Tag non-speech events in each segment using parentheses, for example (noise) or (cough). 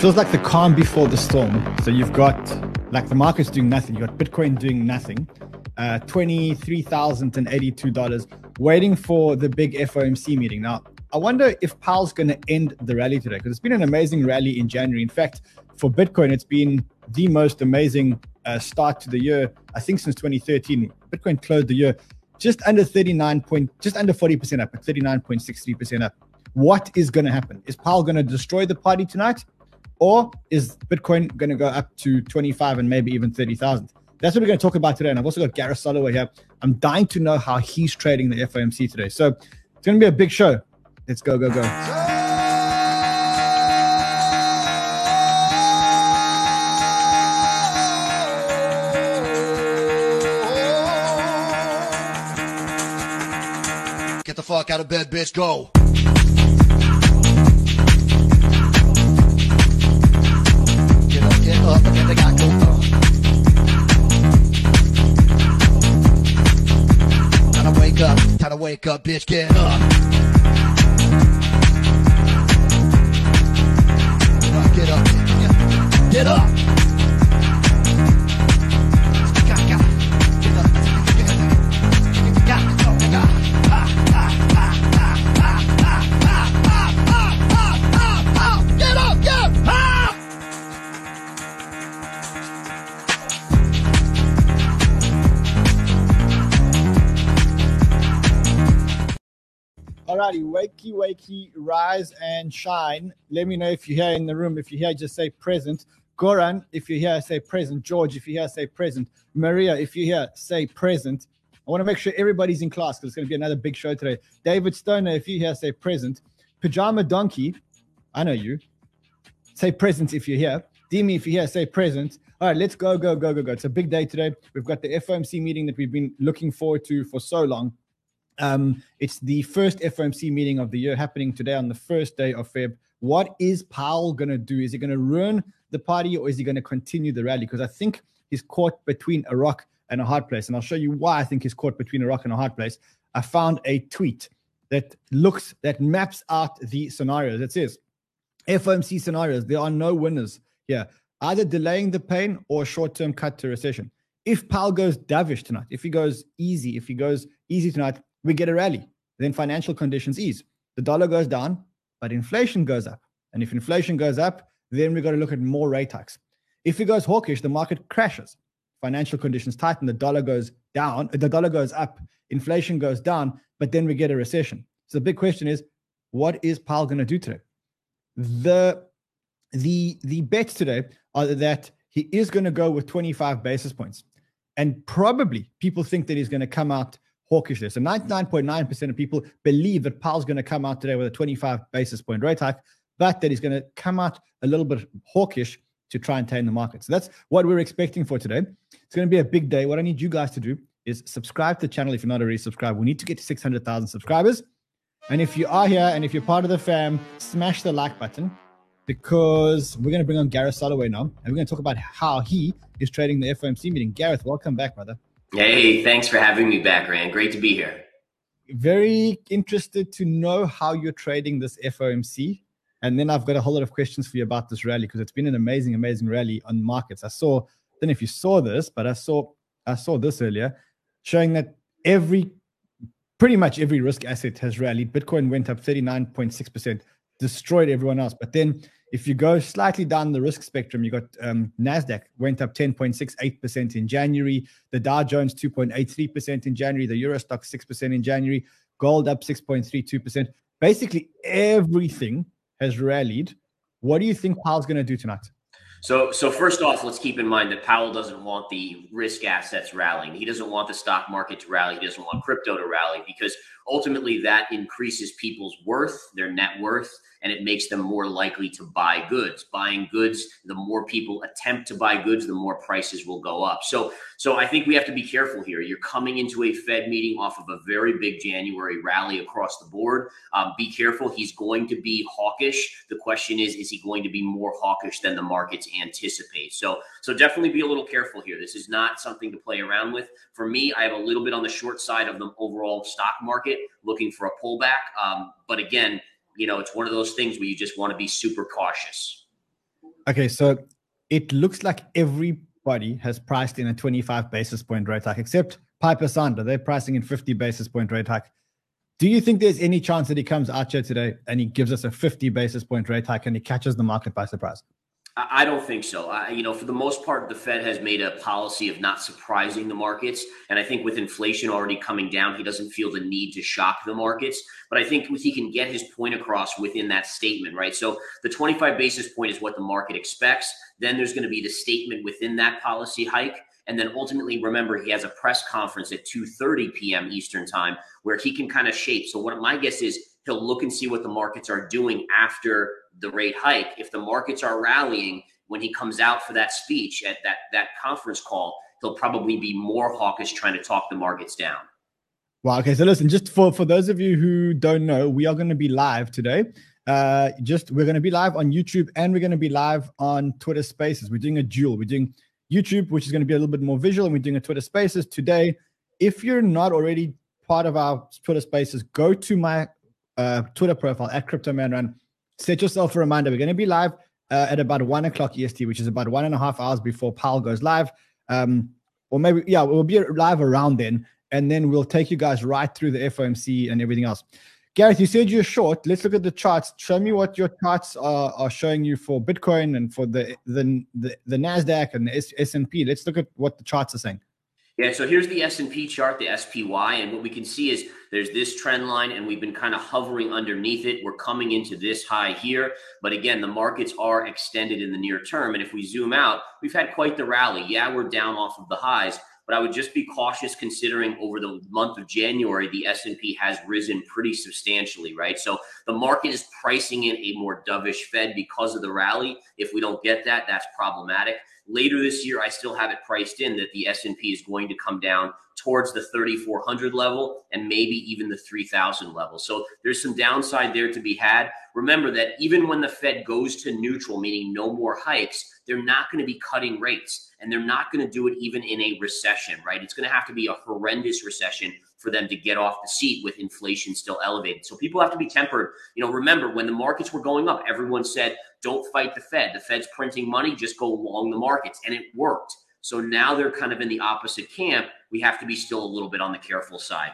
feels like the calm before the storm. So you've got like the market's doing nothing. You've got Bitcoin doing nothing. Uh, $23,082 waiting for the big FOMC meeting. Now, I wonder if Powell's going to end the rally today because it's been an amazing rally in January. In fact, for Bitcoin, it's been the most amazing uh, start to the year, I think, since 2013. Bitcoin closed the year just under 39 point, just under 40% up at 39.63% up. What is going to happen? Is Powell going to destroy the party tonight? Or is Bitcoin going to go up to 25 and maybe even 30,000? That's what we're going to talk about today. And I've also got Gareth Soloway here. I'm dying to know how he's trading the FOMC today. So it's going to be a big show. Let's go, go, go. Get the fuck out of bed, bitch. Go. Wake up, bitch, get up. Get up, get up. Alrighty, wakey, wakey, rise and shine. Let me know if you're here in the room. If you're here, just say present. Goran, if you're here, say present. George, if you're here, say present. Maria, if you're here, say present. I want to make sure everybody's in class because it's going to be another big show today. David Stoner, if you're here, say present. Pajama Donkey, I know you. Say present if you're here. Demi, if you're here, say present. All right, let's go, go, go, go, go. It's a big day today. We've got the FOMC meeting that we've been looking forward to for so long. Um, it's the first FOMC meeting of the year happening today on the first day of Feb. What is Powell going to do? Is he going to ruin the party or is he going to continue the rally? Because I think he's caught between a rock and a hard place. And I'll show you why I think he's caught between a rock and a hard place. I found a tweet that looks, that maps out the scenarios. It says FOMC scenarios, there are no winners here, either delaying the pain or short term cut to recession. If Powell goes dovish tonight, if he goes easy, if he goes easy tonight, we get a rally. Then financial conditions ease. The dollar goes down, but inflation goes up. And if inflation goes up, then we've got to look at more rate hikes. If it goes hawkish, the market crashes. Financial conditions tighten, the dollar goes down, the dollar goes up, inflation goes down, but then we get a recession. So the big question is, what is Powell going to do today? The the the bets today are that he is going to go with 25 basis points. And probably people think that he's going to come out hawkish there. So 99.9% of people believe that Powell's going to come out today with a 25 basis point rate hike, but that he's going to come out a little bit hawkish to try and tame the market. So that's what we're expecting for today. It's going to be a big day. What I need you guys to do is subscribe to the channel if you're not already subscribed. We need to get to 600,000 subscribers. And if you are here and if you're part of the fam, smash the like button because we're going to bring on Gareth Soloway now and we're going to talk about how he is trading the FOMC meeting. Gareth, welcome back, brother. Hey, thanks for having me back, Ran. Great to be here. Very interested to know how you're trading this FOMC. And then I've got a whole lot of questions for you about this rally because it's been an amazing, amazing rally on markets. I saw, I don't know if you saw this, but I saw I saw this earlier showing that every pretty much every risk asset has rallied. Bitcoin went up 39.6%, destroyed everyone else. But then if you go slightly down the risk spectrum, you got um, Nasdaq went up 10.68% in January, the Dow Jones 2.83% in January, the Euro Stoxx 6% in January, gold up 6.32%. Basically, everything has rallied. What do you think Powell's going to do tonight? So, so first off, let's keep in mind that Powell doesn't want the risk assets rallying. He doesn't want the stock market to rally. He doesn't want crypto to rally because ultimately that increases people's worth, their net worth, and it makes them more likely to buy goods. Buying goods, the more people attempt to buy goods, the more prices will go up. So, so I think we have to be careful here. You're coming into a Fed meeting off of a very big January rally across the board. Um, be careful. He's going to be hawkish. The question is, is he going to be more hawkish than the markets anticipate? So, so definitely be a little careful here. This is not something to play around with. For me, I have a little bit on the short side of the overall stock market, looking for a pullback. Um, but again, you know, it's one of those things where you just want to be super cautious. Okay, so it looks like everybody has priced in a 25 basis point rate hike, except Piper Sandler. They're pricing in 50 basis point rate hike. Do you think there's any chance that he comes out here today and he gives us a 50 basis point rate hike and he catches the market by surprise? I don't think so. I, you know, for the most part, the Fed has made a policy of not surprising the markets. And I think with inflation already coming down, he doesn't feel the need to shock the markets. But I think he can get his point across within that statement, right? So the 25 basis point is what the market expects. Then there's going to be the statement within that policy hike. And then ultimately, remember, he has a press conference at 2:30 p.m. Eastern time where he can kind of shape. So what my guess is he'll look and see what the markets are doing after the rate hike. If the markets are rallying when he comes out for that speech at that that conference call, he'll probably be more hawkish trying to talk the markets down. Wow. Okay. So listen, just for for those of you who don't know, we are going to be live today. Uh, just we're going to be live on YouTube and we're going to be live on Twitter Spaces. We're doing a dual. We're doing YouTube, which is going to be a little bit more visual, and we're doing a Twitter Spaces today. If you're not already part of our Twitter Spaces, go to my uh, Twitter profile at Crypto Man Run set yourself a reminder. We're going to be live uh, at about one o'clock EST, which is about one and a half hours before Powell goes live. Um, or maybe, yeah, we'll be live around then. And then we'll take you guys right through the FOMC and everything else. Gareth, you said you're short. Let's look at the charts. Show me what your charts are, are showing you for Bitcoin and for the the the, the Nasdaq and the S and P. Let's look at what the charts are saying. Yeah, so here's the S&P chart, the SPY, and what we can see is there's this trend line and we've been kind of hovering underneath it. We're coming into this high here, but again, the markets are extended in the near term and if we zoom out, we've had quite the rally. Yeah, we're down off of the highs, but I would just be cautious considering over the month of January the S&P has risen pretty substantially, right? So the market is pricing in a more dovish Fed because of the rally. If we don't get that, that's problematic. Later this year, I still have it priced in that the S&P is going to come down towards the 3400 level and maybe even the 3000 level. So there's some downside there to be had. Remember that even when the Fed goes to neutral, meaning no more hikes, they're not going to be cutting rates and they're not going to do it even in a recession, right? It's going to have to be a horrendous recession for them to get off the seat with inflation still elevated. So people have to be tempered. You know, remember when the markets were going up, everyone said, don't fight the Fed. The Fed's printing money, just go long the markets. And it worked. So now they're kind of in the opposite camp. We have to be still a little bit on the careful side.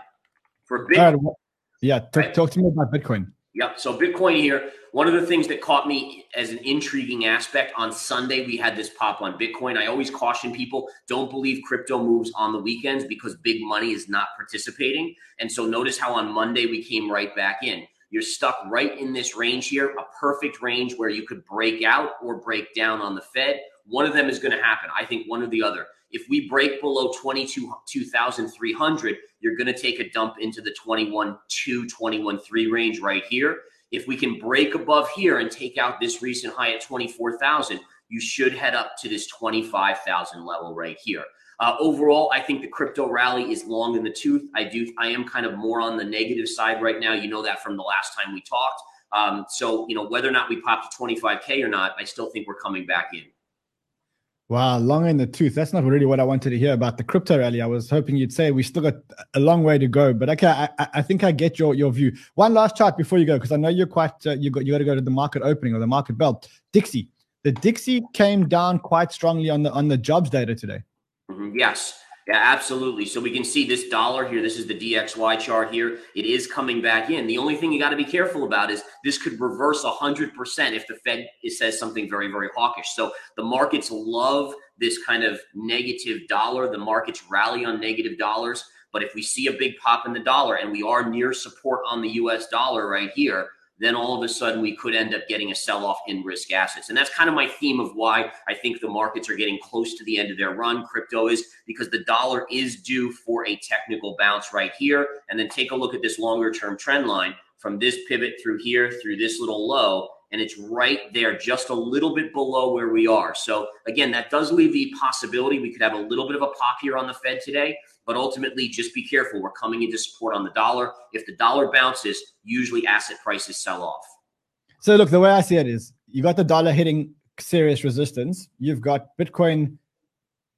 For Bitcoin. yeah, talk, right? talk to me about Bitcoin. Yep. So Bitcoin here, one of the things that caught me as an intriguing aspect on Sunday, we had this pop on Bitcoin. I always caution people don't believe crypto moves on the weekends because big money is not participating. And so notice how on Monday we came right back in. You're stuck right in this range here, a perfect range where you could break out or break down on the Fed. One of them is going to happen. I think one or the other. If we break below 22,300, you're going to take a dump into the 21 2, 21 3 range right here. If we can break above here and take out this recent high at 24,000, you should head up to this 25,000 level right here. Uh, overall, I think the crypto rally is long in the tooth. I do. I am kind of more on the negative side right now. You know that from the last time we talked. Um, so you know whether or not we pop to 25k or not, I still think we're coming back in. Wow, long in the tooth. That's not really what I wanted to hear about the crypto rally. I was hoping you'd say we still got a long way to go, but okay, I, I think I get your your view. One last chart before you go, because I know you're quite uh, you got you got to go to the market opening or the market belt. Dixie, the Dixie came down quite strongly on the on the jobs data today. Mm-hmm. Yes. Yeah, absolutely. So we can see this dollar here. This is the DXY chart here. It is coming back in. The only thing you got to be careful about is this could reverse 100% if the Fed says something very, very hawkish. So the markets love this kind of negative dollar. The markets rally on negative dollars. But if we see a big pop in the dollar and we are near support on the US dollar right here, then all of a sudden we could end up getting a sell off in risk assets. And that's kind of my theme of why I think the markets are getting close to the end of their run. Crypto is because the dollar is due for a technical bounce right here. And then take a look at this longer term trend line from this pivot through here through this little low and it's right there, just a little bit below where we are. So, again, that does leave the possibility we could have a little bit of a pop here on the Fed today, but ultimately, just be careful. We're coming into support on the dollar. If the dollar bounces, usually asset prices sell off. So, look, the way I see it is you got the dollar hitting serious resistance, you've got Bitcoin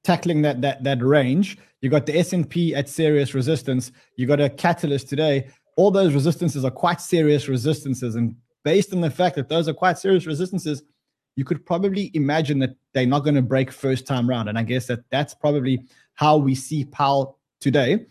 tackling that that that range you got the s&p at serious resistance you got a catalyst today all those resistances are quite serious resistances and based on the fact that those are quite serious resistances, you could probably imagine that they're not going to break first time round. And I guess that that's probably how we see Powell today.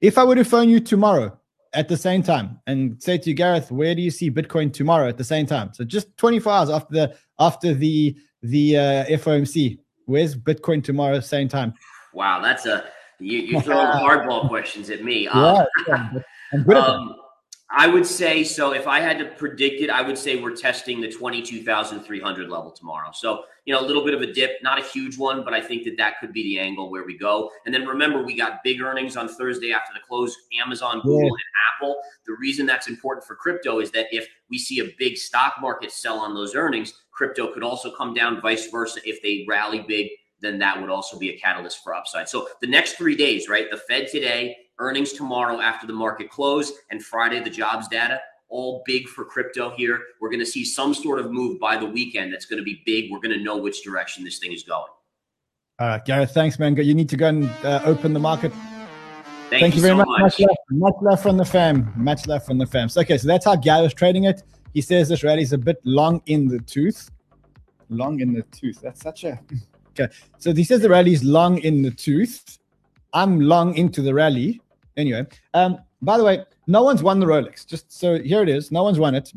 If I were to phone you tomorrow at the same time and say to you, Gareth, where do you see Bitcoin tomorrow at the same time? So just 24 hours after the after the the uh, FOMC, where's Bitcoin tomorrow at the same time? Wow, that's a you you throw (laughs) hardball questions at me. Um, yeah, yeah. (laughs) Um, I would say so. If I had to predict it, I would say we're testing the 22,300 level tomorrow. So, you know, a little bit of a dip, not a huge one, but I think that that could be the angle where we go. And then remember, we got big earnings on Thursday after the close Amazon, Google, yeah. and Apple. The reason that's important for crypto is that if we see a big stock market sell on those earnings, crypto could also come down, vice versa. If they rally big, then that would also be a catalyst for upside. So the next three days, right? The Fed today, earnings tomorrow after the market close, and Friday, the jobs data. All big for crypto here. We're going to see some sort of move by the weekend that's going to be big. We're going to know which direction this thing is going. Uh, Gareth, thanks, man. You need to go and uh, open the market. Thank, Thank you, you, very so much. Much left, much left from the fam. Much left from the fam. So, okay, so that's how Gareth's trading it. He says this rally is a bit long in the tooth. Long in the tooth. That's such a. (laughs) Okay. So he says the rally is long in the tooth. I'm long into the rally. Anyway, um, by the way, no one's won the Rolex. Just so here it is. No one's won it.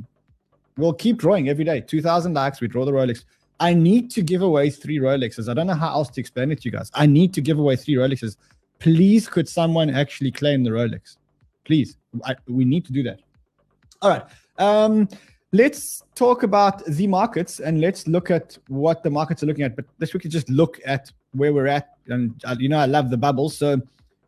We'll keep drawing every day. 2,000 likes. We draw the Rolex. I need to give away three Rolexes. I don't know how else to explain it to you guys. I need to give away three Rolexes. Please, could someone actually claim the Rolex? Please, I, we need to do that. All right. Um, let's talk about the markets and let's look at what the markets are looking at. But let's quickly just look at where we're at. And uh, you know, I love the bubbles. So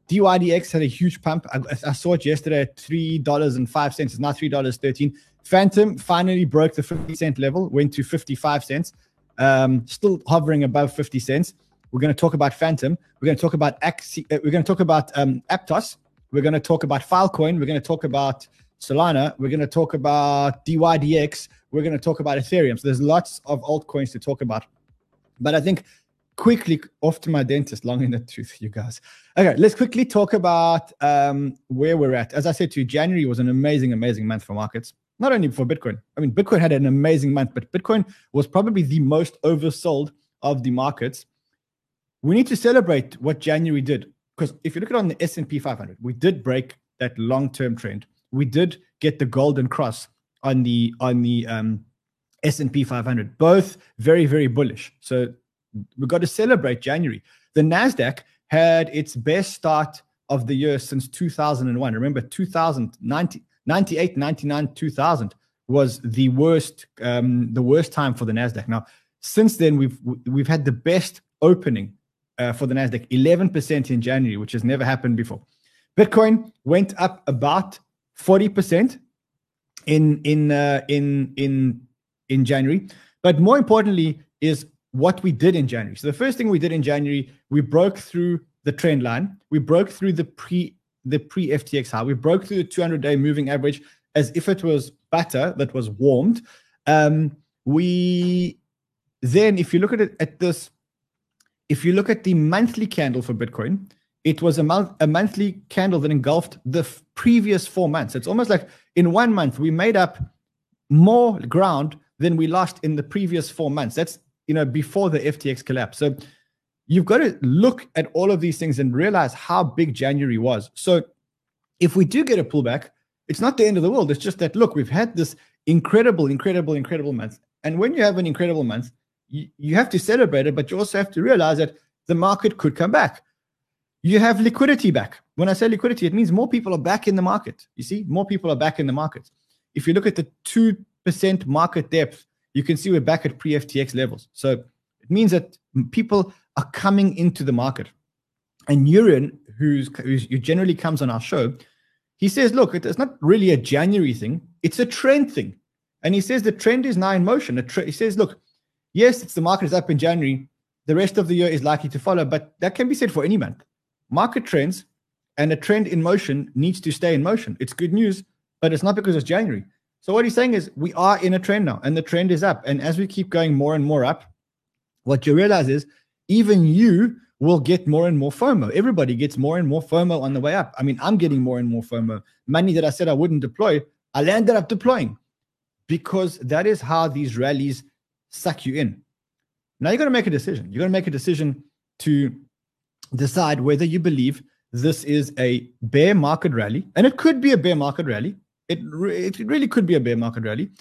DYDX had a huge pump. I, I saw it yesterday at three dollars and five cents. It's now three dollars thirteen. Fantom finally broke the fifty cent level, went to fifty five cents. Um, still hovering above fifty cents. We're going to talk about Fantom. We're going to talk about Axie, uh, We're going to talk about um, Aptos. We're going to talk about Filecoin. We're going to talk about Solana. We're going to talk about DYDX. We're going to talk about Ethereum. So there's lots of altcoins to talk about. But I think quickly off to my dentist, long in the tooth, you guys. Okay, let's quickly talk about um, where we're at. As I said to you, January was an amazing, amazing month for markets. Not only for Bitcoin. I mean, Bitcoin had an amazing month, but Bitcoin was probably the most oversold of the markets. We need to celebrate what January did because if you look at on the S&P 500, we did break that long-term trend. We did get the golden cross on the on the um, S&P 500. Both very very bullish. So we've got to celebrate January. The Nasdaq had its best start of the year since 2001. Remember 2000 90, 98 99 2000 was the worst um, the worst time for the Nasdaq. Now since then we've we've had the best opening uh, for the Nasdaq 11% in January, which has never happened before. Bitcoin went up about 40% in in uh, in in in January. But more importantly is what we did in January. So the first thing we did in January, we broke through the trend line. We broke through the pre the pre FTX high. We broke through the 200 day moving average as if it was butter that was warmed. Um, we then, if you look at it at this, if you look at the monthly candle for Bitcoin, it was a month a monthly candle that engulfed the f- previous four months. It's almost like in one month we made up more ground than we lost in the previous four months. That's you know, before the FTX collapse. So you've got to look at all of these things and realize how big January was. So if we do get a pullback, it's not the end of the world. It's just that look, we've had this incredible, incredible, incredible month. And when you have an incredible month, you, you have to celebrate it, but you also have to realize that the market could come back. You have liquidity back. When I say liquidity, it means more people are back in the market. You see, more people are back in the market. If you look at the 2% market depth you can see we're back at pre-FTX levels. So it means that people are coming into the market. And Jurrien, who's, who's who generally comes on our show, he says, look, it's not really a January thing, it's a trend thing. And he says the trend is now in motion. Tre- he says, look, yes, it's the market is up in January. The rest of the year is likely to follow, but that can be said for any month. Market trends and a trend in motion needs to stay in motion. It's good news, but it's not because it's January. So what he's saying is we are in a trend now, and the trend is up. And as we keep going more and more up, what you realize is even you will get more and more FOMO. Everybody gets more and more FOMO on the way up. I mean, I'm getting more and more FOMO. Money that I said I wouldn't deploy, I landed up deploying because that is how these rallies suck you in. Now you got to make a decision. You got to make a decision to decide whether you believe this is a bear market rally, and it could be a bear market rally. It, re- it really could be a bear market rally.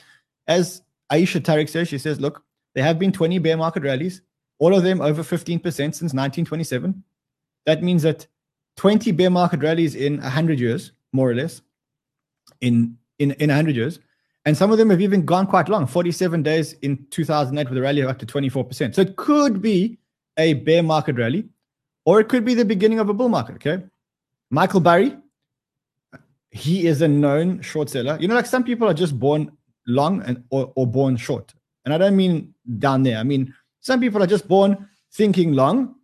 As Aisha Tariq says, she says, look, there have been 20 bear market rallies, all of them over 15% since 1927. That means that 20 bear market rallies in 100 years, more or less, in, in, in 100 years. And some of them have even gone quite long 47 days in 2008 with a rally of up to 24%. So it could be a bear market rally, or it could be the beginning of a bull market. Okay. Michael Burry, he is a known short seller. You know, like some people are just born long and or, or born short. And I don't mean down there. I mean, some people are just born thinking long,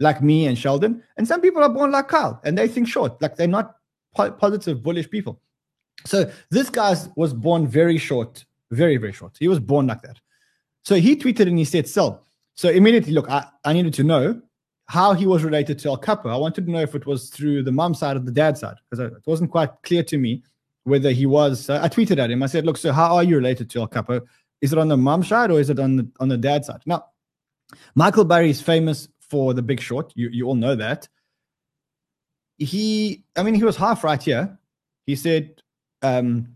like me and Sheldon, and some people are born like Kyle and they think short, like they're not po- positive, bullish people. So this guy was born very short, very, very short. He was born like that. So he tweeted and he said, sell. So immediately, look, I, I needed to know how he was related to Al Capo. I wanted to know if it was through the mom side or the dad side, because it wasn't quite clear to me whether he was. Uh, I tweeted at him. I said, look, so how are you related to Al Capo? Is it on the mom side or is it on the, on the dad side? Now, Michael Burry is famous for the big short. You, you all know that. He, I mean, he was half right here. He said, um,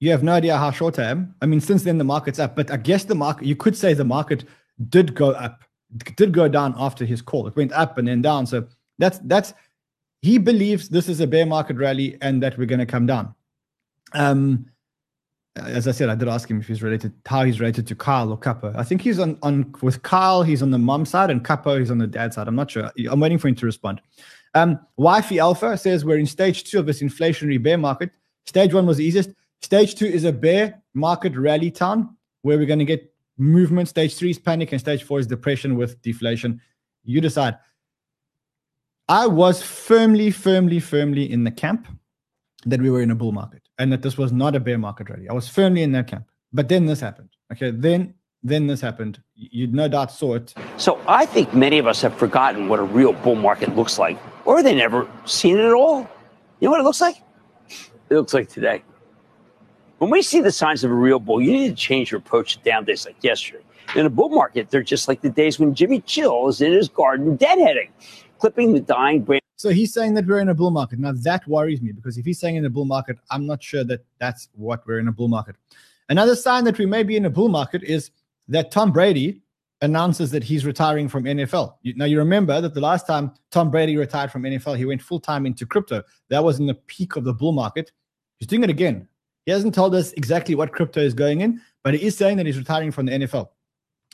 you have no idea how short I am. I mean, since then the market's up, but I guess the market, you could say the market did go up, did go down after his call. It went up and then down. So that's that's he believes this is a bear market rally and that we're going to come down. Um, as I said, I did ask him if he's related, how he's related to Kyle or Capo. I think he's on on with Kyle. He's on the mom side, and Capo he's on the dad side. I'm not sure. I'm waiting for him to respond. Um, Wifey Alpha says we're in stage two of this inflationary bear market. Stage one was the easiest. Stage two is a bear market rally town where we're going to get movement. Stage three is panic, and stage four is depression with deflation. You decide. I was firmly, firmly, firmly in the camp that we were in a bull market and that this was not a bear market rally. I was firmly in that camp. But then this happened. Okay, then then this happened. You no doubt saw it. So I think many of us have forgotten what a real bull market looks like, or they never seen it at all. You know what it looks like? It looks like today. When we see the signs of a real bull, you need to change your approach to down days like yesterday. In a bull market, they're just like the days when Jimmy Chill is in his garden deadheading, clipping the dying branch. So he's saying that we're in a bull market. Now that worries me because if he's saying in a bull market, I'm not sure that that's what we're in a bull market. Another sign that we may be in a bull market is that Tom Brady announces that he's retiring from NFL. now you remember that the last time Tom Brady retired from NFL, he went full time into crypto. That was in the peak of the bull market. He's doing it again. He hasn't told us exactly what crypto is going in, but he is saying that he's retiring from the NFL.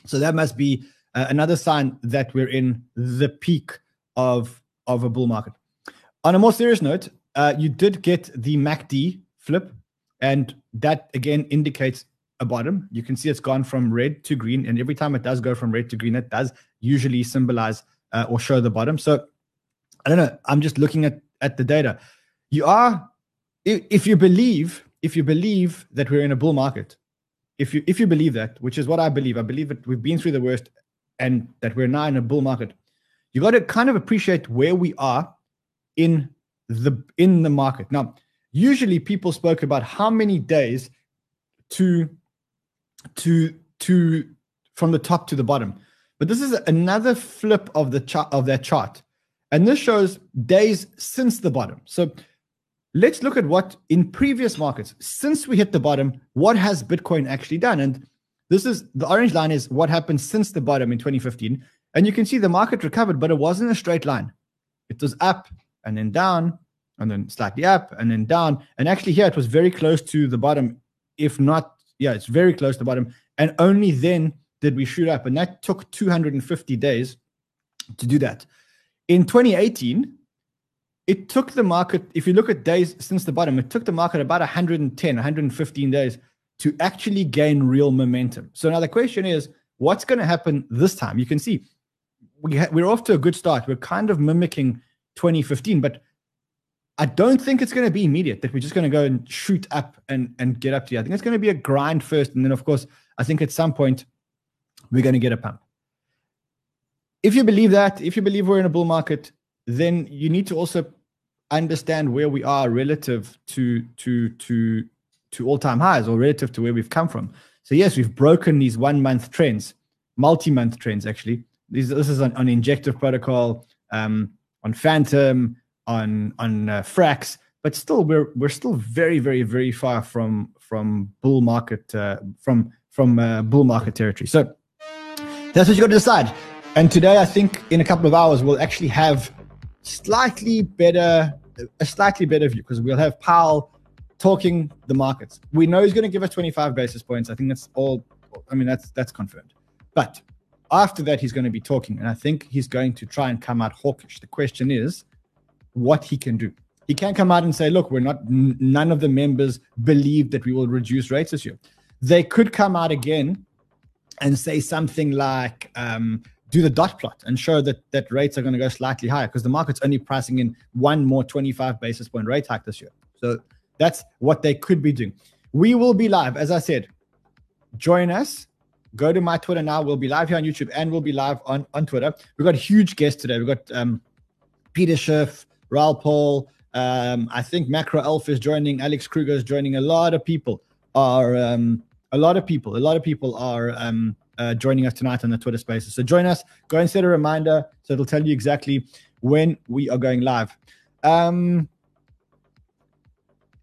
So that must be uh, another sign that we're in the peak of of a bull market. On a more serious note, uh, you did get the MACD flip, and that again indicates a bottom. You can see it's gone from red to green, and every time it does go from red to green, it does usually symbolize uh, or show the bottom. So I don't know. I'm just looking at at the data. You are, if, if you believe, if you believe that we're in a bull market, if you if you believe that, which is what I believe, I believe that we've been through the worst, and that we're now in a bull market. You got to kind of appreciate where we are in the in the market now. Usually, people spoke about how many days to to to from the top to the bottom. But this is another flip of the chart of that chart. And this shows days since the bottom. So let's look at what in previous markets, since we hit the bottom, what has Bitcoin actually done? And this is the orange line is what happened since the bottom in 2015. And you can see the market recovered, but it wasn't a straight line. It was up and then down and then slightly up and then down. And actually, here it was very close to the bottom, if not yeah, it's very close to the bottom. And only then did we shoot up. And that took 250 days to do that. In 2018, it took the market, if you look at days since the bottom, it took the market about 110, 115 days to actually gain real momentum. So now the question is, what's going to happen this time? You can see we ha- we're off to a good start. We're kind of mimicking 2015, but I don't think it's going to be immediate that we're just going to go and shoot up and, and get up to you. I think it's going to be a grind first. And then, of course, I think at some point we're going to get a pump. If you believe that, if you believe we're in a bull market, then you need to also understand where we are relative to to to to all-time highs or relative to where we've come from. So yes, we've broken these one-month trends. multi-month trends actually. These, this is on injective protocol, um, on Fantom, on on uh, Frax, but still we're we're still very very very far from from bull market uh, from from uh, bull market territory. So that's what you got to decide. And today, I think in a couple of hours, we'll actually have slightly better a slightly better view because we'll have Powell talking the markets. We know he's going to give us 25 basis points. I think that's all. I mean, that's that's confirmed. But after that, he's going to be talking, and I think he's going to try and come out hawkish. The question is, what he can do. He can come out and say, "Look, we're not. N- none of the members believe that we will reduce rates this year." They could come out again and say something like, um, "Do the dot plot and show that that rates are going to go slightly higher because the market's only pricing in one more 25 basis point rate hike this year." So that's what they could be doing. We will be live, as I said. Join us. Go to my Twitter now. We'll be live here on YouTube and we'll be live on, on Twitter. We've got huge guests today. We've got um, Peter Schiff, Raoul Paul. Um, I think Macro Alf is joining. Alex Kruger is joining. A lot of people are. Um, a lot of people. A lot of people are um, uh, joining us tonight on the Twitter Spaces. So join us. Go and set a reminder so it'll tell you exactly when we are going live. Um,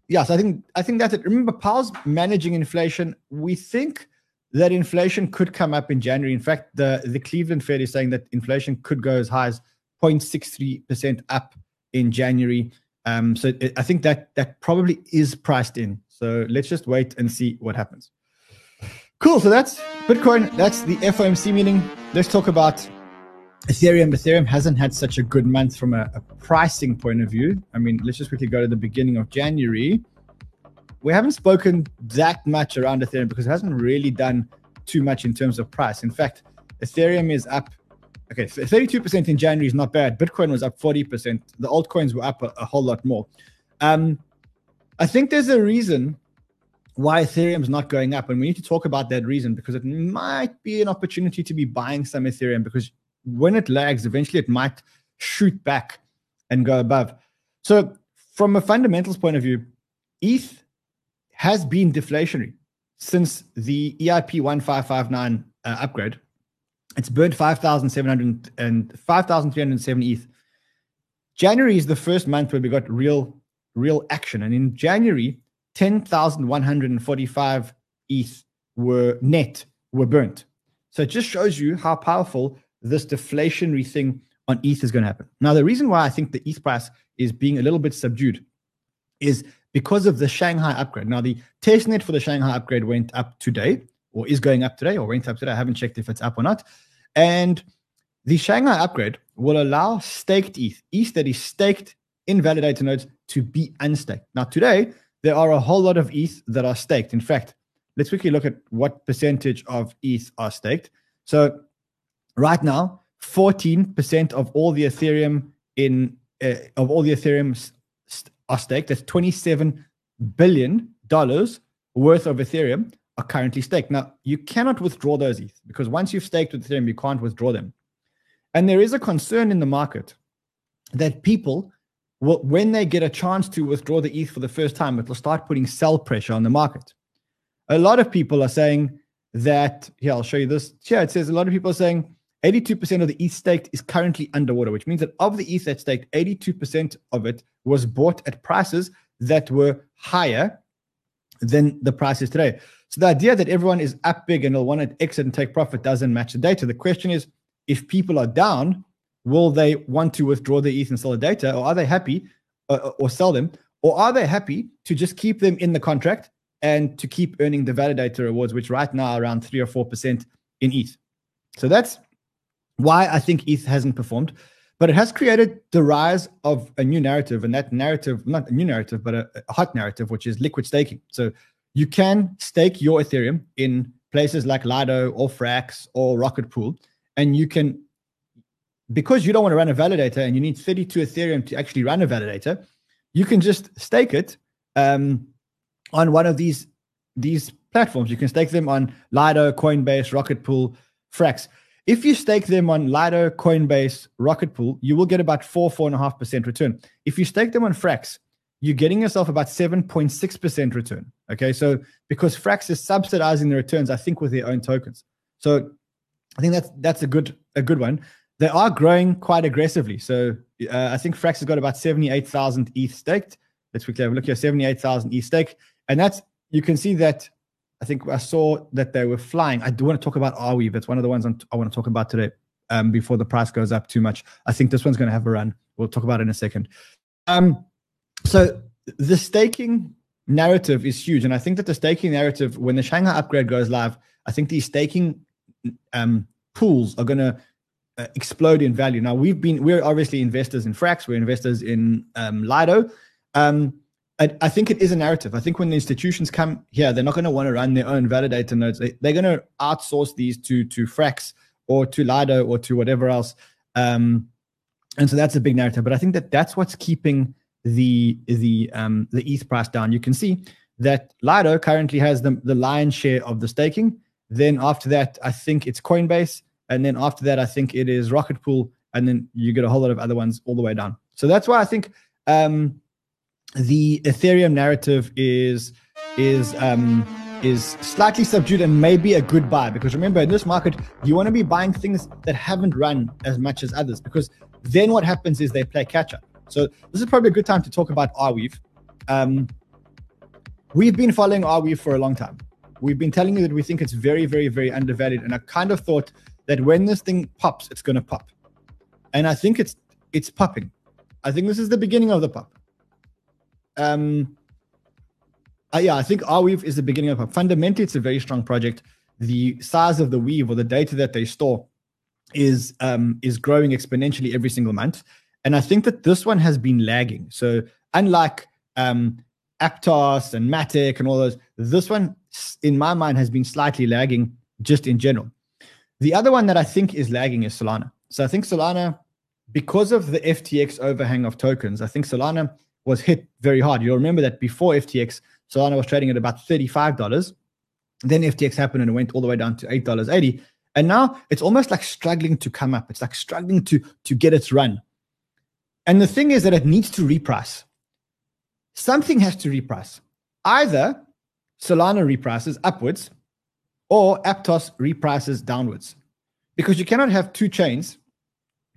yes, I think I think that's it. Remember, Powell's managing inflation. We think that inflation could come up in January. In fact, the the Cleveland Fed is saying that inflation could go as high as 0.63 percent up in January. Um, so it, I think that that probably is priced in. So let's just wait and see what happens. Cool. So that's Bitcoin. That's the FOMC meeting. Let's talk about Ethereum. Ethereum hasn't had such a good month from a, a, pricing point of view. I mean, let's just quickly go to the beginning of January. We haven't spoken that much around Ethereum because it hasn't really done too much in terms of price. In fact, Ethereum is up. Okay, 32% in January is not bad. Bitcoin was up 40%. The altcoins were up a, a whole lot more. Um, I think there's a reason why Ethereum's not going up. And we need to talk about that reason because it might be an opportunity to be buying some Ethereum because when it lags, eventually it might shoot back and go above. So, from a fundamentals point of view, ETH has been deflationary since the EIP 1559 uh, upgrade. It's burned 5,700 and 5,370 ETH. January is the first month where we got real, real action. And in January, 10,145 ETH were net were burnt. So it just shows you how powerful this deflationary thing on ETH is going to happen. Now, the reason why I think the ETH price is being a little bit subdued is because of the Shanghai upgrade. Now, the testnet for the Shanghai upgrade went up today, or is going up today, or went up today. I haven't checked if it's up or not. And the Shanghai upgrade will allow staked ETH, ETH that is staked in validator nodes, to be unstaked. Now, today, there are a whole lot of ETH that are staked. In fact, let's quickly look at what percentage of ETH are staked. So right now, 14% of all the Ethereum in uh, of all the Ethereum st- are staked. That's 27 billion dollars worth of Ethereum are currently staked. Now, you cannot withdraw those ETH because once you've staked with Ethereum, you can't withdraw them. And there is a concern in the market that people when they get a chance to withdraw the ETH for the first time, it will start putting sell pressure on the market. A lot of people are saying that, here, I'll show you this. Yeah, it says a lot of people are saying 82% of the ETH staked is currently underwater, which means that of the ETH that's staked, 82% of it was bought at prices that were higher than the prices today. So the idea that everyone is up big and they'll want to exit and take profit doesn't match the data. The question is, if people are down, will they want to withdraw the ETH and sell the data, or are they happy uh, uh, or sell them, or are they happy to just keep them in the contract and to keep earning the validator rewards, which right now are around three or four percent in ETH. So that's why I think ETH hasn't performed, but it has created the rise of a new narrative, and that narrative, not a new narrative, but a, a hot narrative, which is liquid staking. So you can stake your Ethereum in places like Lido or Frax or Rocket Pool, and you can because you don't want to run a validator and you need 32 Ethereum to actually run a validator, you can just stake it um, on one of these these platforms. You can stake them on Lido, Coinbase, Rocket Pool, Frax. If you stake them on Lido, Coinbase, Rocket Pool, you will get about four, four and a half percent return. If you stake them on Frax, you're getting yourself about 7.6% return. Okay. So because Frax is subsidizing the returns, I think, with their own tokens. So I think that's that's a good a good one. They are growing quite aggressively. So uh, I think Frax has got about seventy eight thousand ETH staked. Let's quickly have a look here. Seventy eight thousand ETH stake, and that's you can see that. I think I saw that they were flying. I do want to talk about Arweave. That's one of the ones I'm, i want to talk about today. Um, before the price goes up too much, I think this one's going to have a run. We'll talk about it in a second. Um, so the staking narrative is huge, and I think that the staking narrative, when the Shanghai upgrade goes live, I think these staking um, pools are going to uh, explode in value. Now we've been we're obviously investors in Frax, we're investors in um, Lido. Um, I, I, think it is a narrative. I think when the institutions come here, they're not going to want to run their own validator nodes. They, are going to outsource these to to Frax or to Lido or to whatever else. Um, and so that's a big narrative. But I think that that's what's keeping the the um, the ETH price down. You can see that Lido currently has the the lion's share of the staking. Then after that, I think it's Coinbase, and then after that, I think it is Rocket Pool, and then you get a whole lot of other ones all the way down. So that's why I think um, the Ethereum narrative is is um, is slightly subdued and maybe a good buy because remember in this market you want to be buying things that haven't run as much as others because then what happens is they play catch up. So this is probably a good time to talk about Arweave. Um, we've been following Arweave for a long time. We've been telling you that we think it's very, very, very undervalued, and I kind of thought that when this thing pops, it's going to pop, and I think it's it's popping. I think this is the beginning of the pop. Um, uh, yeah, I think Arweave is the beginning of pop. Fundamentally, it's a very strong project. The size of the weave or the data that they store is um, is growing exponentially every single month. And I think that this one has been lagging. So unlike um, Aptos and Matic and all those, this one, in my mind, has been slightly lagging just in general. The other one that I think is lagging is Solana. So I think Solana, because of the FTX overhang of tokens, I think Solana was hit very hard. You'll remember that before FTX, Solana was trading at about $35. Then FTX happened and it went all the way down to $8.80. And now it's almost like struggling to come up. It's like struggling to, to get its run. And the thing is that it needs to reprice. Something has to reprice. Either Solana reprices upwards or Aptos reprices downwards. Because you cannot have two chains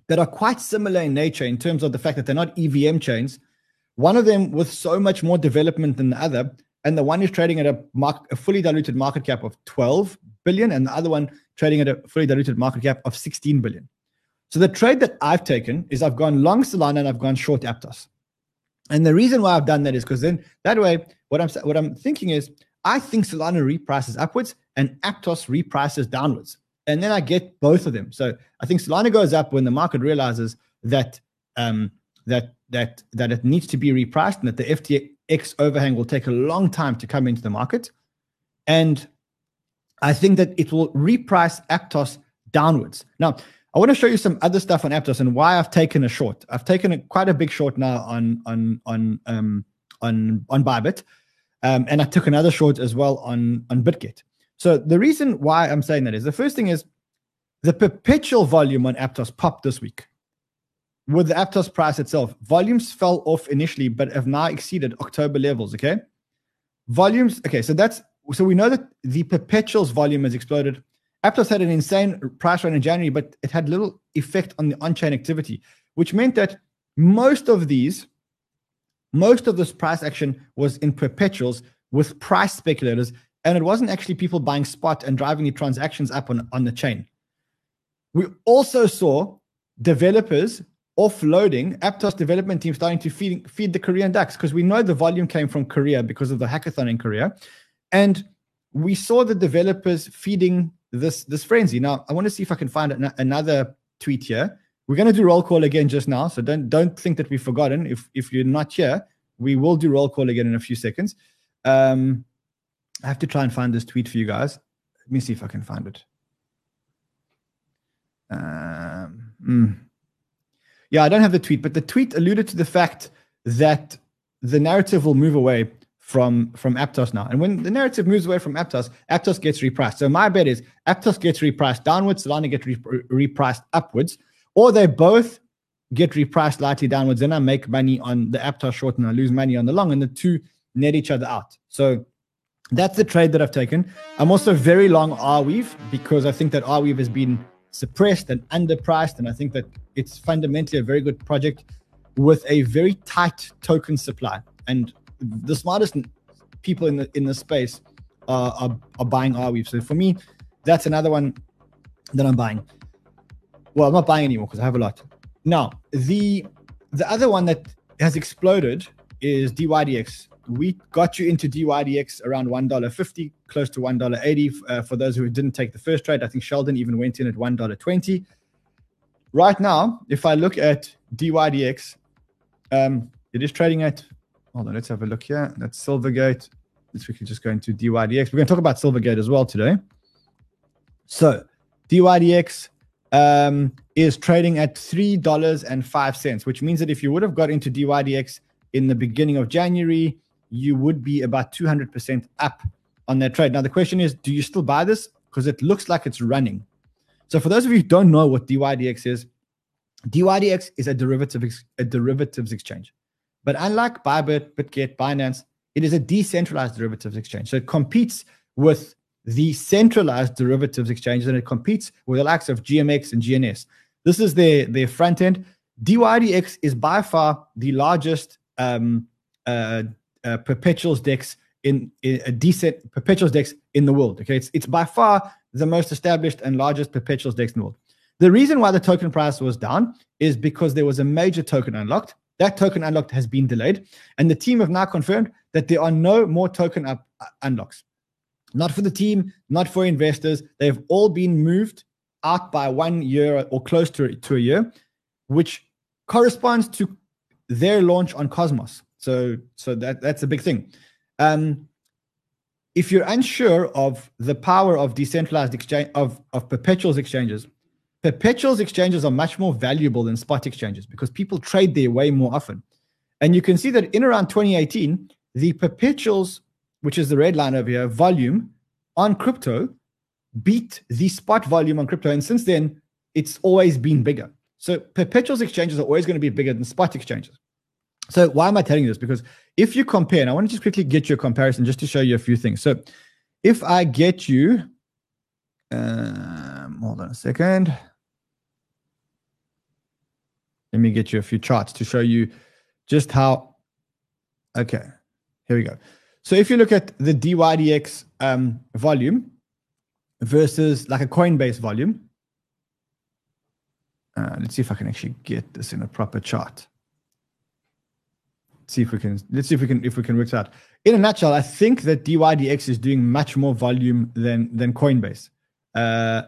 that are quite similar in nature in terms of the fact that they're not EVM chains, one of them with so much more development than the other, and the one is trading at a, mark, a fully diluted market cap of 12 billion, and the other one trading at a fully diluted market cap of 16 billion. So the trade that I've taken is I've gone long Solana and I've gone short Aptos. And the reason why I've done that is because then that way, what I'm what I'm thinking is I think Solana reprices upwards and Aptos reprices downwards. And then I get both of them. So I think Solana goes up when the market realizes that um, that that that it needs to be repriced and that the FTX overhang will take a long time to come into the market. And I think that it will reprice Aptos downwards. Now, I want to show you some other stuff on Aptos and why I've taken a short. I've taken a, quite a big short now on on on um, on on Bybit, um, and I took another short as well on on BitGet. So the reason why I'm saying that is the first thing is the perpetual volume on Aptos popped this week. With the Aptos price itself, volumes fell off initially, but have now exceeded October levels. Okay, volumes. Okay, so that's so we know that the perpetuals volume has exploded Aptos had an insane price run in January, but it had little effect on the on-chain activity, which meant that most of these, most of this price action was in perpetuals with price speculators, and it wasn't actually people buying spot and driving the transactions up on, on the chain. We also saw developers offloading Aptos development team starting to feed, feed the Korean DAX because we know the volume came from Korea because of the hackathon in Korea. And we saw the developers feeding this this frenzy. Now, I want to see if I can find an- another tweet here. We're going to do roll call again just now, so don't don't think that we've forgotten. If if you're not here, we will do roll call again in a few seconds. Um, I have to try and find this tweet for you guys. Let me see if I can find it. Um, mm. Yeah, I don't have the tweet, but the tweet alluded to the fact that the narrative will move away from from Aptos now. And when the narrative moves away from Aptos, Aptos gets repriced. So my bet is Aptos gets repriced downwards, Solana gets re- repriced upwards, or they both get repriced slightly downwards. Then I make money on the Aptos short and I lose money on the long, and the two net each other out. So that's the trade that I've taken. I'm also very long Arweave because I think that Arweave has been suppressed and underpriced, and I think that it's fundamentally a very good project with a very tight token supply. And the smartest people in the in the space are, are, are buying Arweave. So for me, that's another one that I'm buying. Well, I'm not buying anymore because I have a lot. Now, the the other one that has exploded is DYDX. We got you into DYDX around $1.50, close to $1.80 uh, for those who didn't take the first trade. I think Sheldon even went in at $1.20. Right now, if I look at DYDX, um, it is trading at, hold on, let's have a look here. That's Silvergate. Let's quickly just go into DYDX. We're going to talk about Silvergate as well today. So, DYDX um, is trading at $3.05, which means that if you would have got into DYDX in the beginning of January, you would be about 200% up on that trade. Now, the question is, do you still buy this? Because it looks like it's running. So, for those of you who don't know what DYDX is, DYDX is a derivative a derivatives exchange. But unlike Bybit, BitGet, Binance, it is a decentralized derivatives exchange. So it competes with the centralized derivatives exchanges and it competes with the likes of GMX and GNS. This is their, their front end. DYDX is by far the largest um, uh, uh, perpetuals dex in, in, a decent perpetuals dex in the world. Okay, it's it's by far the most established and largest perpetuals dex in the world. The reason why the token price was down is because there was a major token unlocked. That token unlocked has been delayed, and the team have now confirmed that there are no more token up uh, unlocks. Not for the team, not for investors. They've all been moved out by one year or close to, to a year, which corresponds to their launch on Cosmos. So, so that that's a big thing. Um, if you're unsure of the power of decentralized exchange of, of perpetuals exchanges, perpetuals exchanges are much more valuable than spot exchanges because people trade there way more often. And you can see that in around 2018, the perpetuals, which is the red line over here, volume on crypto beat the spot volume on crypto. And since then, it's always been bigger. So perpetuals exchanges are always going to be bigger than spot exchanges. So why am I telling you this? Because if you compare, and I want to just quickly get you a comparison just to show you a few things. So if I get you, um, hold on a second. Let me get you a few charts to show you just how, okay, here we go. So if you look at the DYDX um, volume versus like a Coinbase volume, uh, let's see if I can actually get this in a proper chart. See if we can. Let's see if we can if we can work it out. In a nutshell, I think that DYDX is doing much more volume than than Coinbase. Uh,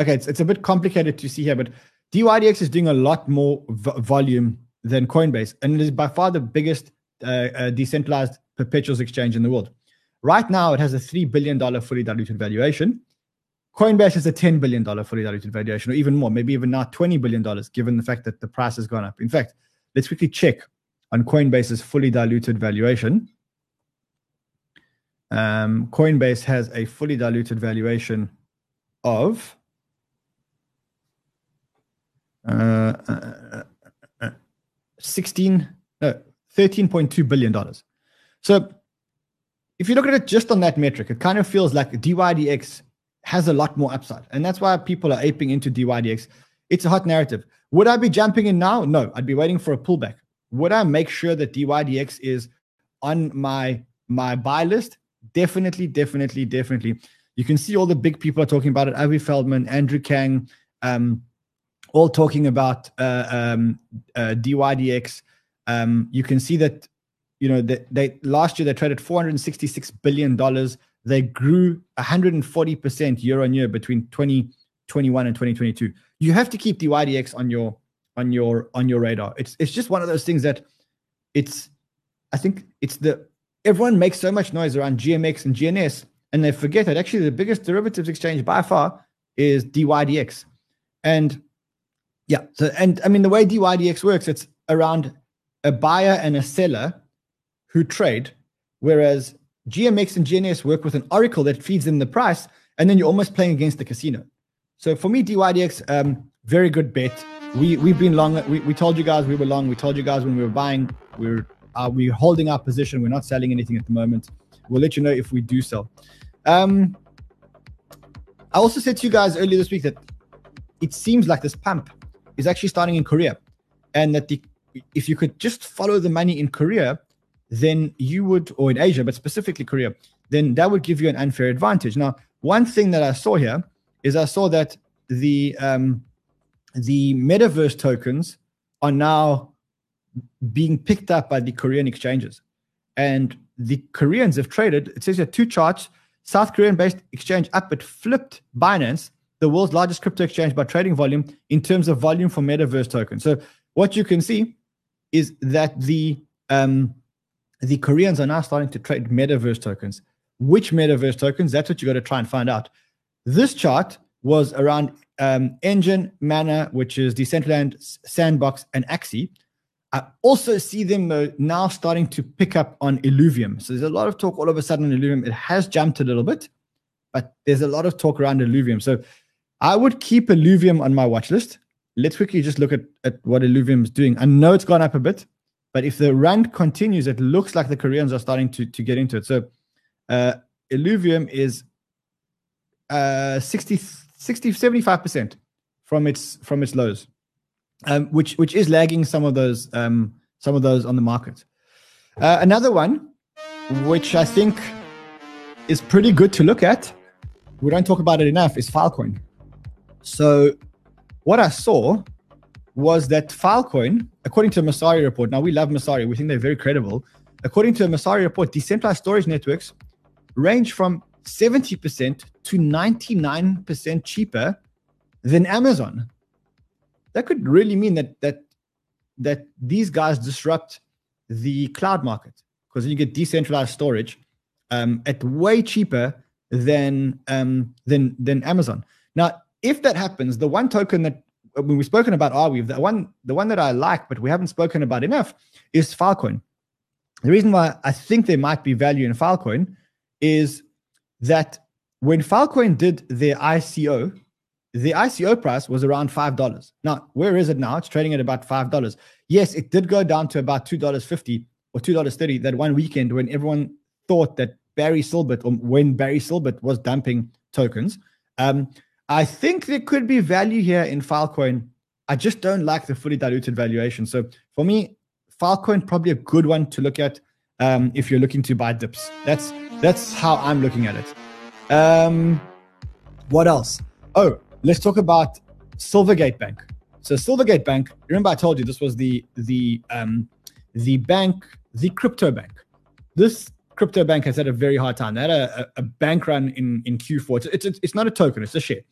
okay, it's it's a bit complicated to see here, but DYDX is doing a lot more v- volume than Coinbase, and it is by far the biggest uh, uh, decentralized perpetuals exchange in the world. Right now, it has a $3 billion fully diluted valuation. Coinbase has a $10 billion fully diluted valuation, or even more, maybe even now $20 billion, given the fact that the price has gone up. In fact, let's quickly check on Coinbase's fully diluted valuation. Um, Coinbase has a fully diluted valuation of uh, uh, uh, 16, no, $13.2 billion. So if you look at it just on that metric, it kind of feels like DYDX has a lot more upside. And that's why people are aping into DYDX. It's a hot narrative. Would I be jumping in now? No, I'd be waiting for a pullback. Would I make sure that DYDX is on my my buy list? Definitely, definitely, definitely. You can see all the big people are talking about it. Avi Felman, Andrew Kang, um, all talking about uh, um, uh, DYDX. Um, you can see that you know, they, they last year they traded 466 billion dollars. They grew 140 percent year on year between 2021 and 2022. You have to keep DYDX on your on your on your radar. It's it's just one of those things that it's I think it's the everyone makes so much noise around GMX and GNS, and they forget that actually the biggest derivatives exchange by far is DYDX. And yeah, so and I mean the way DYDX works, it's around a buyer and a seller who trade, whereas GMX and GNS work with an oracle that feeds them the price, and then you're almost playing against the casino. So for me, DYDX, um, very good bet. We we've been long. We, we told you guys we were long. We told you guys when we were buying, we we're uh, we're holding our position. We're not selling anything at the moment. we'll let you know if we do sell. Um, I also said to you guys earlier this week that it seems like this pump is actually starting in Korea, and that the if you could just follow the money in Korea, then you would, or in Asia, but specifically Korea, then that would give you an unfair advantage. Now, one thing that I saw here is I saw that the um, the metaverse tokens are now being picked up by the Korean exchanges, and the Koreans have traded. It says here two charts: South Korean-based exchange up, but flipped Binance, the world's largest crypto exchange by trading volume in terms of volume for metaverse tokens. So what you can see is that the um, the Koreans are now starting to trade metaverse tokens. Which metaverse tokens? That's what you got to try and find out. This chart was around um, Enjin, Mana, which is Decentraland, Sandbox, and Axie. I also see them uh, now starting to pick up on Illuvium. So there's a lot of talk all of a sudden on Illuvium. It has jumped a little bit, but there's a lot of talk around Illuvium. So I would keep Illuvium on my watch list. Let's quickly just look at, at what Illuvium is doing. I know it's gone up a bit, but if the run continues, it looks like the Koreans are starting to, to get into it. So uh, Illuvium is uh, 60, 60, 75% from its from its lows, um, which which is lagging some of those um, some of those on the market. Uh, another one, which I think is pretty good to look at, we don't talk about it enough, is Filecoin. So what I saw was that Filecoin, according to a Messari report, now we love Messari we think they're very credible. According to a Messari report, decentralized storage networks range from 70% to 99% cheaper than Amazon. That could really mean that that that these guys disrupt the cloud market because you get decentralized storage um, at way cheaper than um, than than Amazon. Now, if that happens, the one token that when we've spoken about Arweave, the one the one that I like, but we haven't spoken about enough, is Filecoin. The reason why I think there might be value in Filecoin is that when Filecoin did their ICO, the ICO price was around five dollars. Now, where is it now? It's trading at about five dollars. Yes, it did go down to about two dollars fifty or two dollars thirty that one weekend when everyone thought that Barry Silbert or when Barry Silbert was dumping tokens. Um, I think there could be value here in Filecoin. I just don't like the fully diluted valuation. So for me, Filecoin probably a good one to look at um, if you're looking to buy dips. That's that's how I'm looking at it. Um, what else? Oh, let's talk about Silvergate Bank. So Silvergate Bank. Remember, I told you this was the the um, the bank, the crypto bank. This crypto bank has had a very hard time. They had a, a, bank run in, in Q4. It's, it's, it's not a token, it's a share.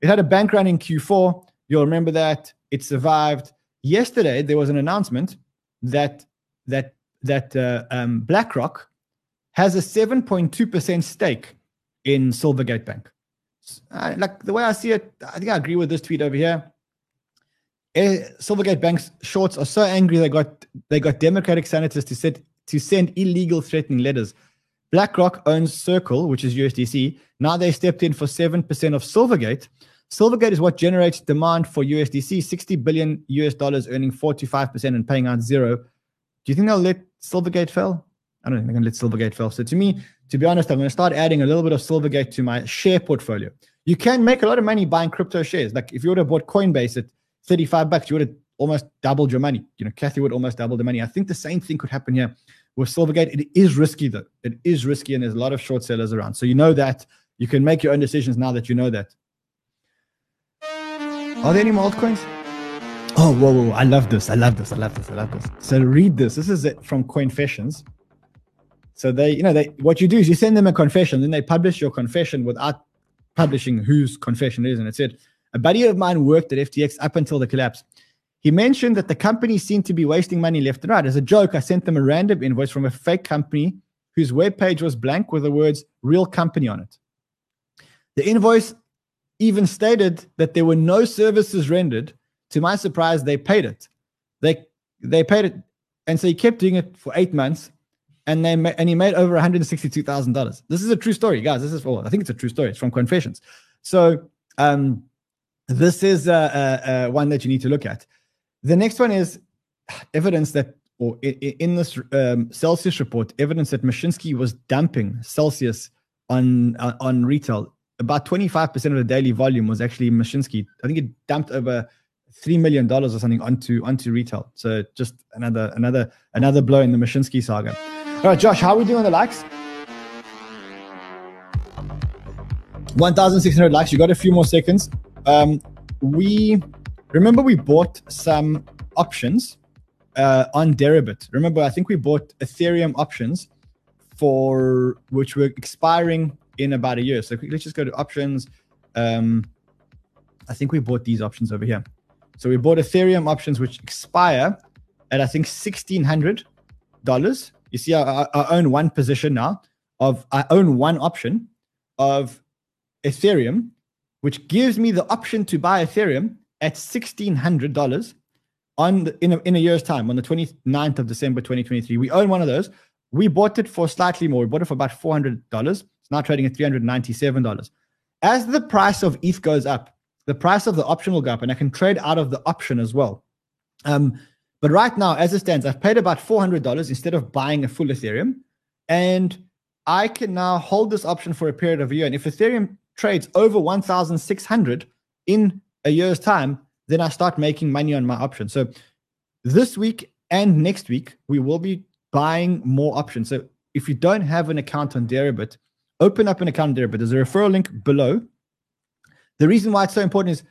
It had a bank run in Q4. You'll remember that. It survived. Yesterday, there was an announcement that that that uh, um, BlackRock has a 7.2% stake in Silvergate Bank. Uh, like the way I see it, I think I agree with this tweet over here. Uh, Silvergate Bank's shorts are so angry they got they got Democratic senators to sit to send illegal threatening letters. BlackRock owns Circle, which is USDC. Now they stepped in for 7% of Silvergate. Silvergate is what generates demand for USDC, 60 billion US dollars, earning 45% and paying out zero. Do you think they'll let Silvergate fail? I don't think they're going to let Silvergate fail. So to me, to be honest, I'm going to start adding a little bit of Silvergate to my share portfolio. You can make a lot of money buying crypto shares. Like if you would have bought Coinbase at 35 bucks, you would have almost doubled your money. You know, Cathie would almost double the money. I think the same thing could happen here with Silvergate, it is risky though. It is risky, and there's a lot of short sellers around. So you know that you can make your own decisions now that you know that. Are there any more altcoins? Oh, whoa, whoa, I love this. I love this. I love this. I love this. So read this. This is it from Coinfessions. So they, you know, they what you do is you send them a confession, then they publish your confession without publishing whose confession it is. And it said, a buddy of mine worked at FTX up until the collapse. He mentioned that the company seemed to be wasting money left and right. As a joke, I sent them a random invoice from a fake company whose webpage was blank with the words real company on it. The invoice even stated that there were no services rendered. To my surprise, they paid it. They they paid it, and so he kept doing it for eight months, and they ma- and he made over one hundred sixty-two thousand dollars. This is a true story, guys. This is for I think it's a true story. It's from Confessions. So um, this is uh, uh, uh, one that you need to look at. The next one is evidence that or in, in this um, Celsius report, evidence that Mashinsky was dumping Celsius on uh, on retail. About 25% of the daily volume was actually Mashinsky. I think it dumped over three million dollars or something onto onto retail. So just another another another blow in the Mashinsky saga. All right, Josh, how are we doing on the likes? 1,600 likes. You got a few more seconds. Um, we remember we bought some options uh, on Deribit. Remember, I think we bought Ethereum options for which were expiring in about a year. So let's just go to options. Um, I think we bought these options over here. So we bought Ethereum options which expire at I think sixteen hundred dollars. You see, I, I, own one position now of I own one option of Ethereum, which gives me the option to buy Ethereum at sixteen hundred dollars on the, in a, in a year's time on the 29th of December 2023. We own one of those. We bought it for slightly more. We bought it for about $400. It's now trading at $397. As the price of ETH goes up, the price of the option will go up and I can trade out of the option as well. Um, but right now, as it stands, I've paid about $400 instead of buying a full Ethereum. And I can now hold this option for a period of a year. And if Ethereum trades over 1,600 in a year's time, then I start making money on my option. So this week and next week, we will be buying more options. So if you don't have an account on Deribit, open up an account on Deribit. There's a referral link below the reason why it's so important is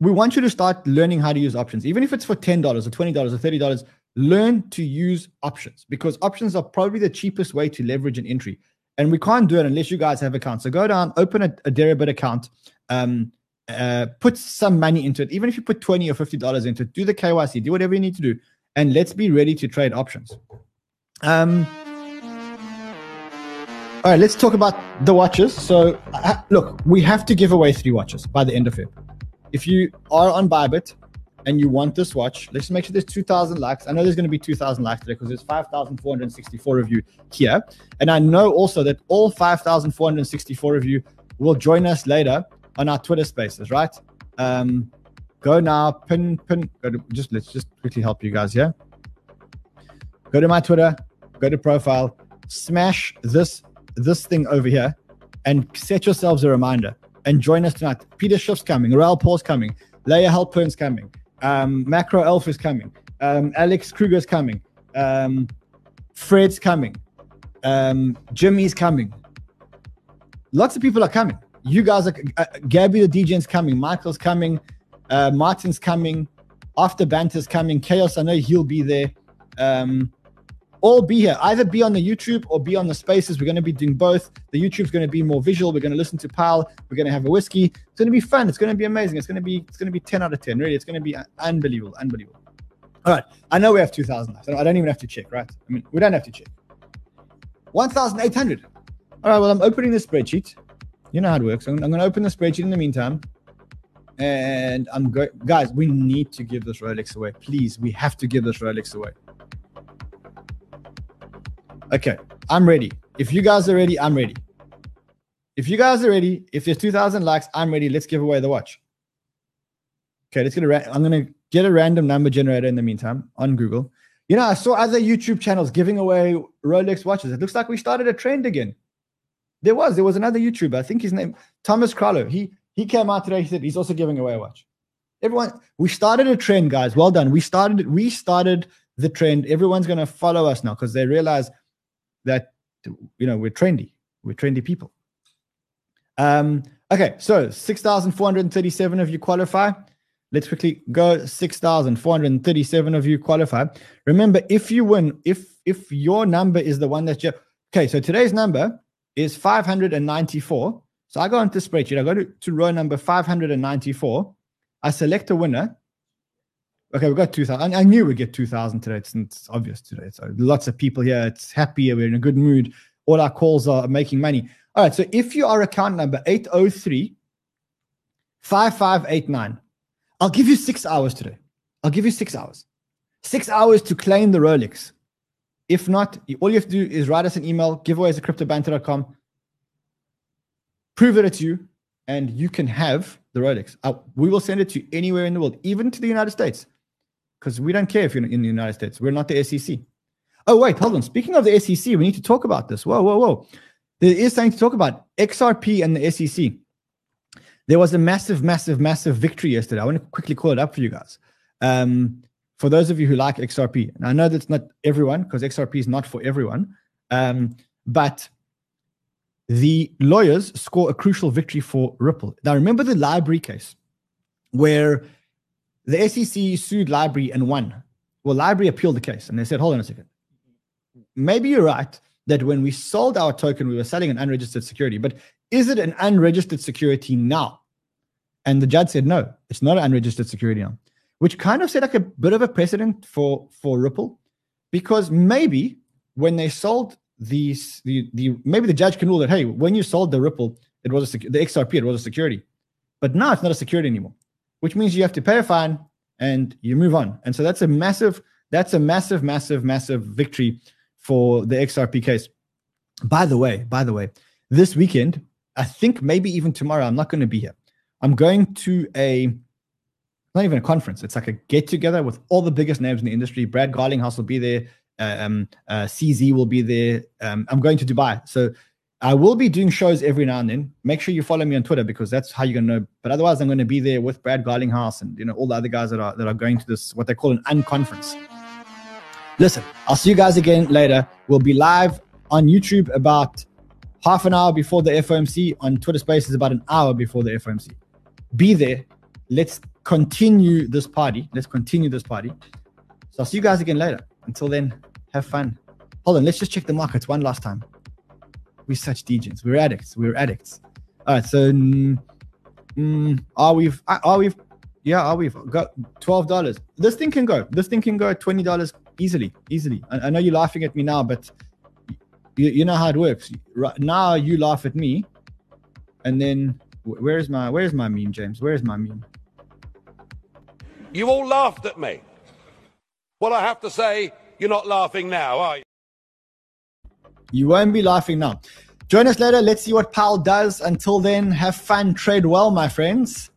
we want you to start learning how to use options, even if it's for $10 or $20 or $30. Learn to use options because options are probably the cheapest way to leverage an entry. And we can't do it unless you guys have accounts. So go down, open a, a Deribit account, um, uh, put some money into it. Even if you put 20 or $50 into it, do the KYC, do whatever you need to do. And let's be ready to trade options. Um, all right, let's talk about the watches. So, uh, look, we have to give away three watches by the end of it. If you are on Bybit and you want this watch, let's make sure there's 2,000 likes. I know there's going to be 2,000 likes today because there's 5,464 of you here. And I know also that all 5,464 of you will join us later on our Twitter spaces, right? Um, go now, pin, pin, go to, just let's just quickly help you guys here. Go to my Twitter, go to profile, smash this this thing over here and set yourselves a reminder and join us tonight. Peter Schiff's coming, Raoul Paul's coming, Leia Halpern's coming, um, Macro Alf is coming, um, Alex Kruger's coming, um, Fred's coming, um, Jimmy's coming. Lots of people are coming. You guys are, uh, Gabby the DJ's coming, Michael's coming, uh, Martin's coming, After Banter's coming, Chaos, I know he'll be there. Um, all be here. Either be on the YouTube or be on the spaces. We're going to be doing both. The YouTube's going to be more visual. We're going to listen to Powell. We're going to have a whiskey. It's going to be fun. It's going to be amazing. It's going to be it's going to be 10 out of 10. Really, it's going to be unbelievable. Unbelievable. All right. I know we have 2,000 likes. I don't even have to check, right? I mean, we don't have to check. 1,800. All right. Well, I'm opening the spreadsheet. You know how it works. I'm, I'm going to open the spreadsheet in the meantime. And I'm going, guys, we need to give this Rolex away. Please, we have to give this Rolex away. Okay, I'm ready. If you guys are ready, I'm ready. If you guys are ready, if there's 2,000 likes, I'm ready. Let's give away the watch. Okay, let's get a. Ra- I'm gonna get a random number generator in the meantime on Google. You know, I saw other YouTube channels giving away Rolex watches. It looks like we started a trend again. There was, there was another YouTuber. I think his name Thomas Crowler. He he came out today. He said he's also giving away a watch. Everyone, we started a trend, guys. Well done. We started. We started the trend. Everyone's gonna follow us now because they realize that you know we're trendy. We're trendy people. Um okay so 6437 of you qualify. Let's quickly go. 6437 of you qualify. Remember if you win if if your number is the one that you okay so today's number is 594 so i go into spreadsheet. I go to, to row number 594 i select a winner Okay, we got 2,000. I knew we'd get 2,000 today. It's, it's, obvious today. So lots of people here. It's happy. We're in a good mood. All our calls are making money. All right. So if you are account number 803 5589, I'll give you six hours today. I'll give you six hours. Six hours to claim the Rolex. If not, all you have to do is write us an email, giveaways at cryptobanter.com, prove that it's you, and you can have the Rolex. Uh, we will send it to you anywhere in the world, even to the United States. Because we don't care if you're in the United States. We're not the SEC. Oh, wait, hold on. Speaking of the SEC, we need to talk about this. Whoa, whoa, whoa. There is something to talk about. XRP and the SEC. There was a massive, massive, massive victory yesterday. I want to quickly call it up for you guys. Um, for those of you who like XRP, and I know that's not everyone because XRP is not for everyone, um, but the lawyers score a crucial victory for Ripple. Now, remember the library case where the SEC sued LBRY and won. Well, LBRY appealed the case and they said, hold on a second. Maybe you're right that when we sold our token, we were selling an unregistered security, but is it an unregistered security now? And the judge said, no, it's not an unregistered security now, which kind of set like a bit of a precedent for, for Ripple because maybe when they sold these, the, the, maybe the judge can rule that, hey, when you sold the Ripple, it was a, the XRP, it was a security, but now it's not a security anymore which means you have to pay a fine and you move on. And so that's a massive, that's a massive, massive, massive victory for the XRP case. By the way, by the way, this weekend, I think maybe even tomorrow, I'm not going to be here. I'm going to a not even a conference. It's like a get together with all the biggest names in the industry. Brad Garlinghouse will be there. Uh, um, uh, CZ will be there. Um, I'm going to Dubai. So I will be doing shows every now and then. Make sure you follow me on Twitter because that's how you're gonna know. But otherwise, I'm going to be there with Brad Garlinghouse and you know all the other guys that are that are going to this what they call an unconference. Listen, I'll see you guys again later. We'll be live on YouTube about half an hour before the FOMC. On Twitter Spaces about an hour before the FOMC. Be there. Let's continue this party. Let's continue this party. So I'll see you guys again later. Until then, have fun. Hold on, let's just check the markets one last time. We're such degens. We're addicts. We're addicts. All right. So, mm, mm, are we? Are we? Yeah, are we? Got twelve dollars. This thing can go. This thing can go twenty dollars easily. Easily. I, I, know you're laughing at me now, but you, you know how it works. Right now, you laugh at me, and then where's my where's my meme, James? Where's my meme? You all laughed at me. Well, I have to say, you're not laughing now, are you? You won't be laughing now. Join us later. Let's see what Powell does. Until then, have fun. Trade well, my friends.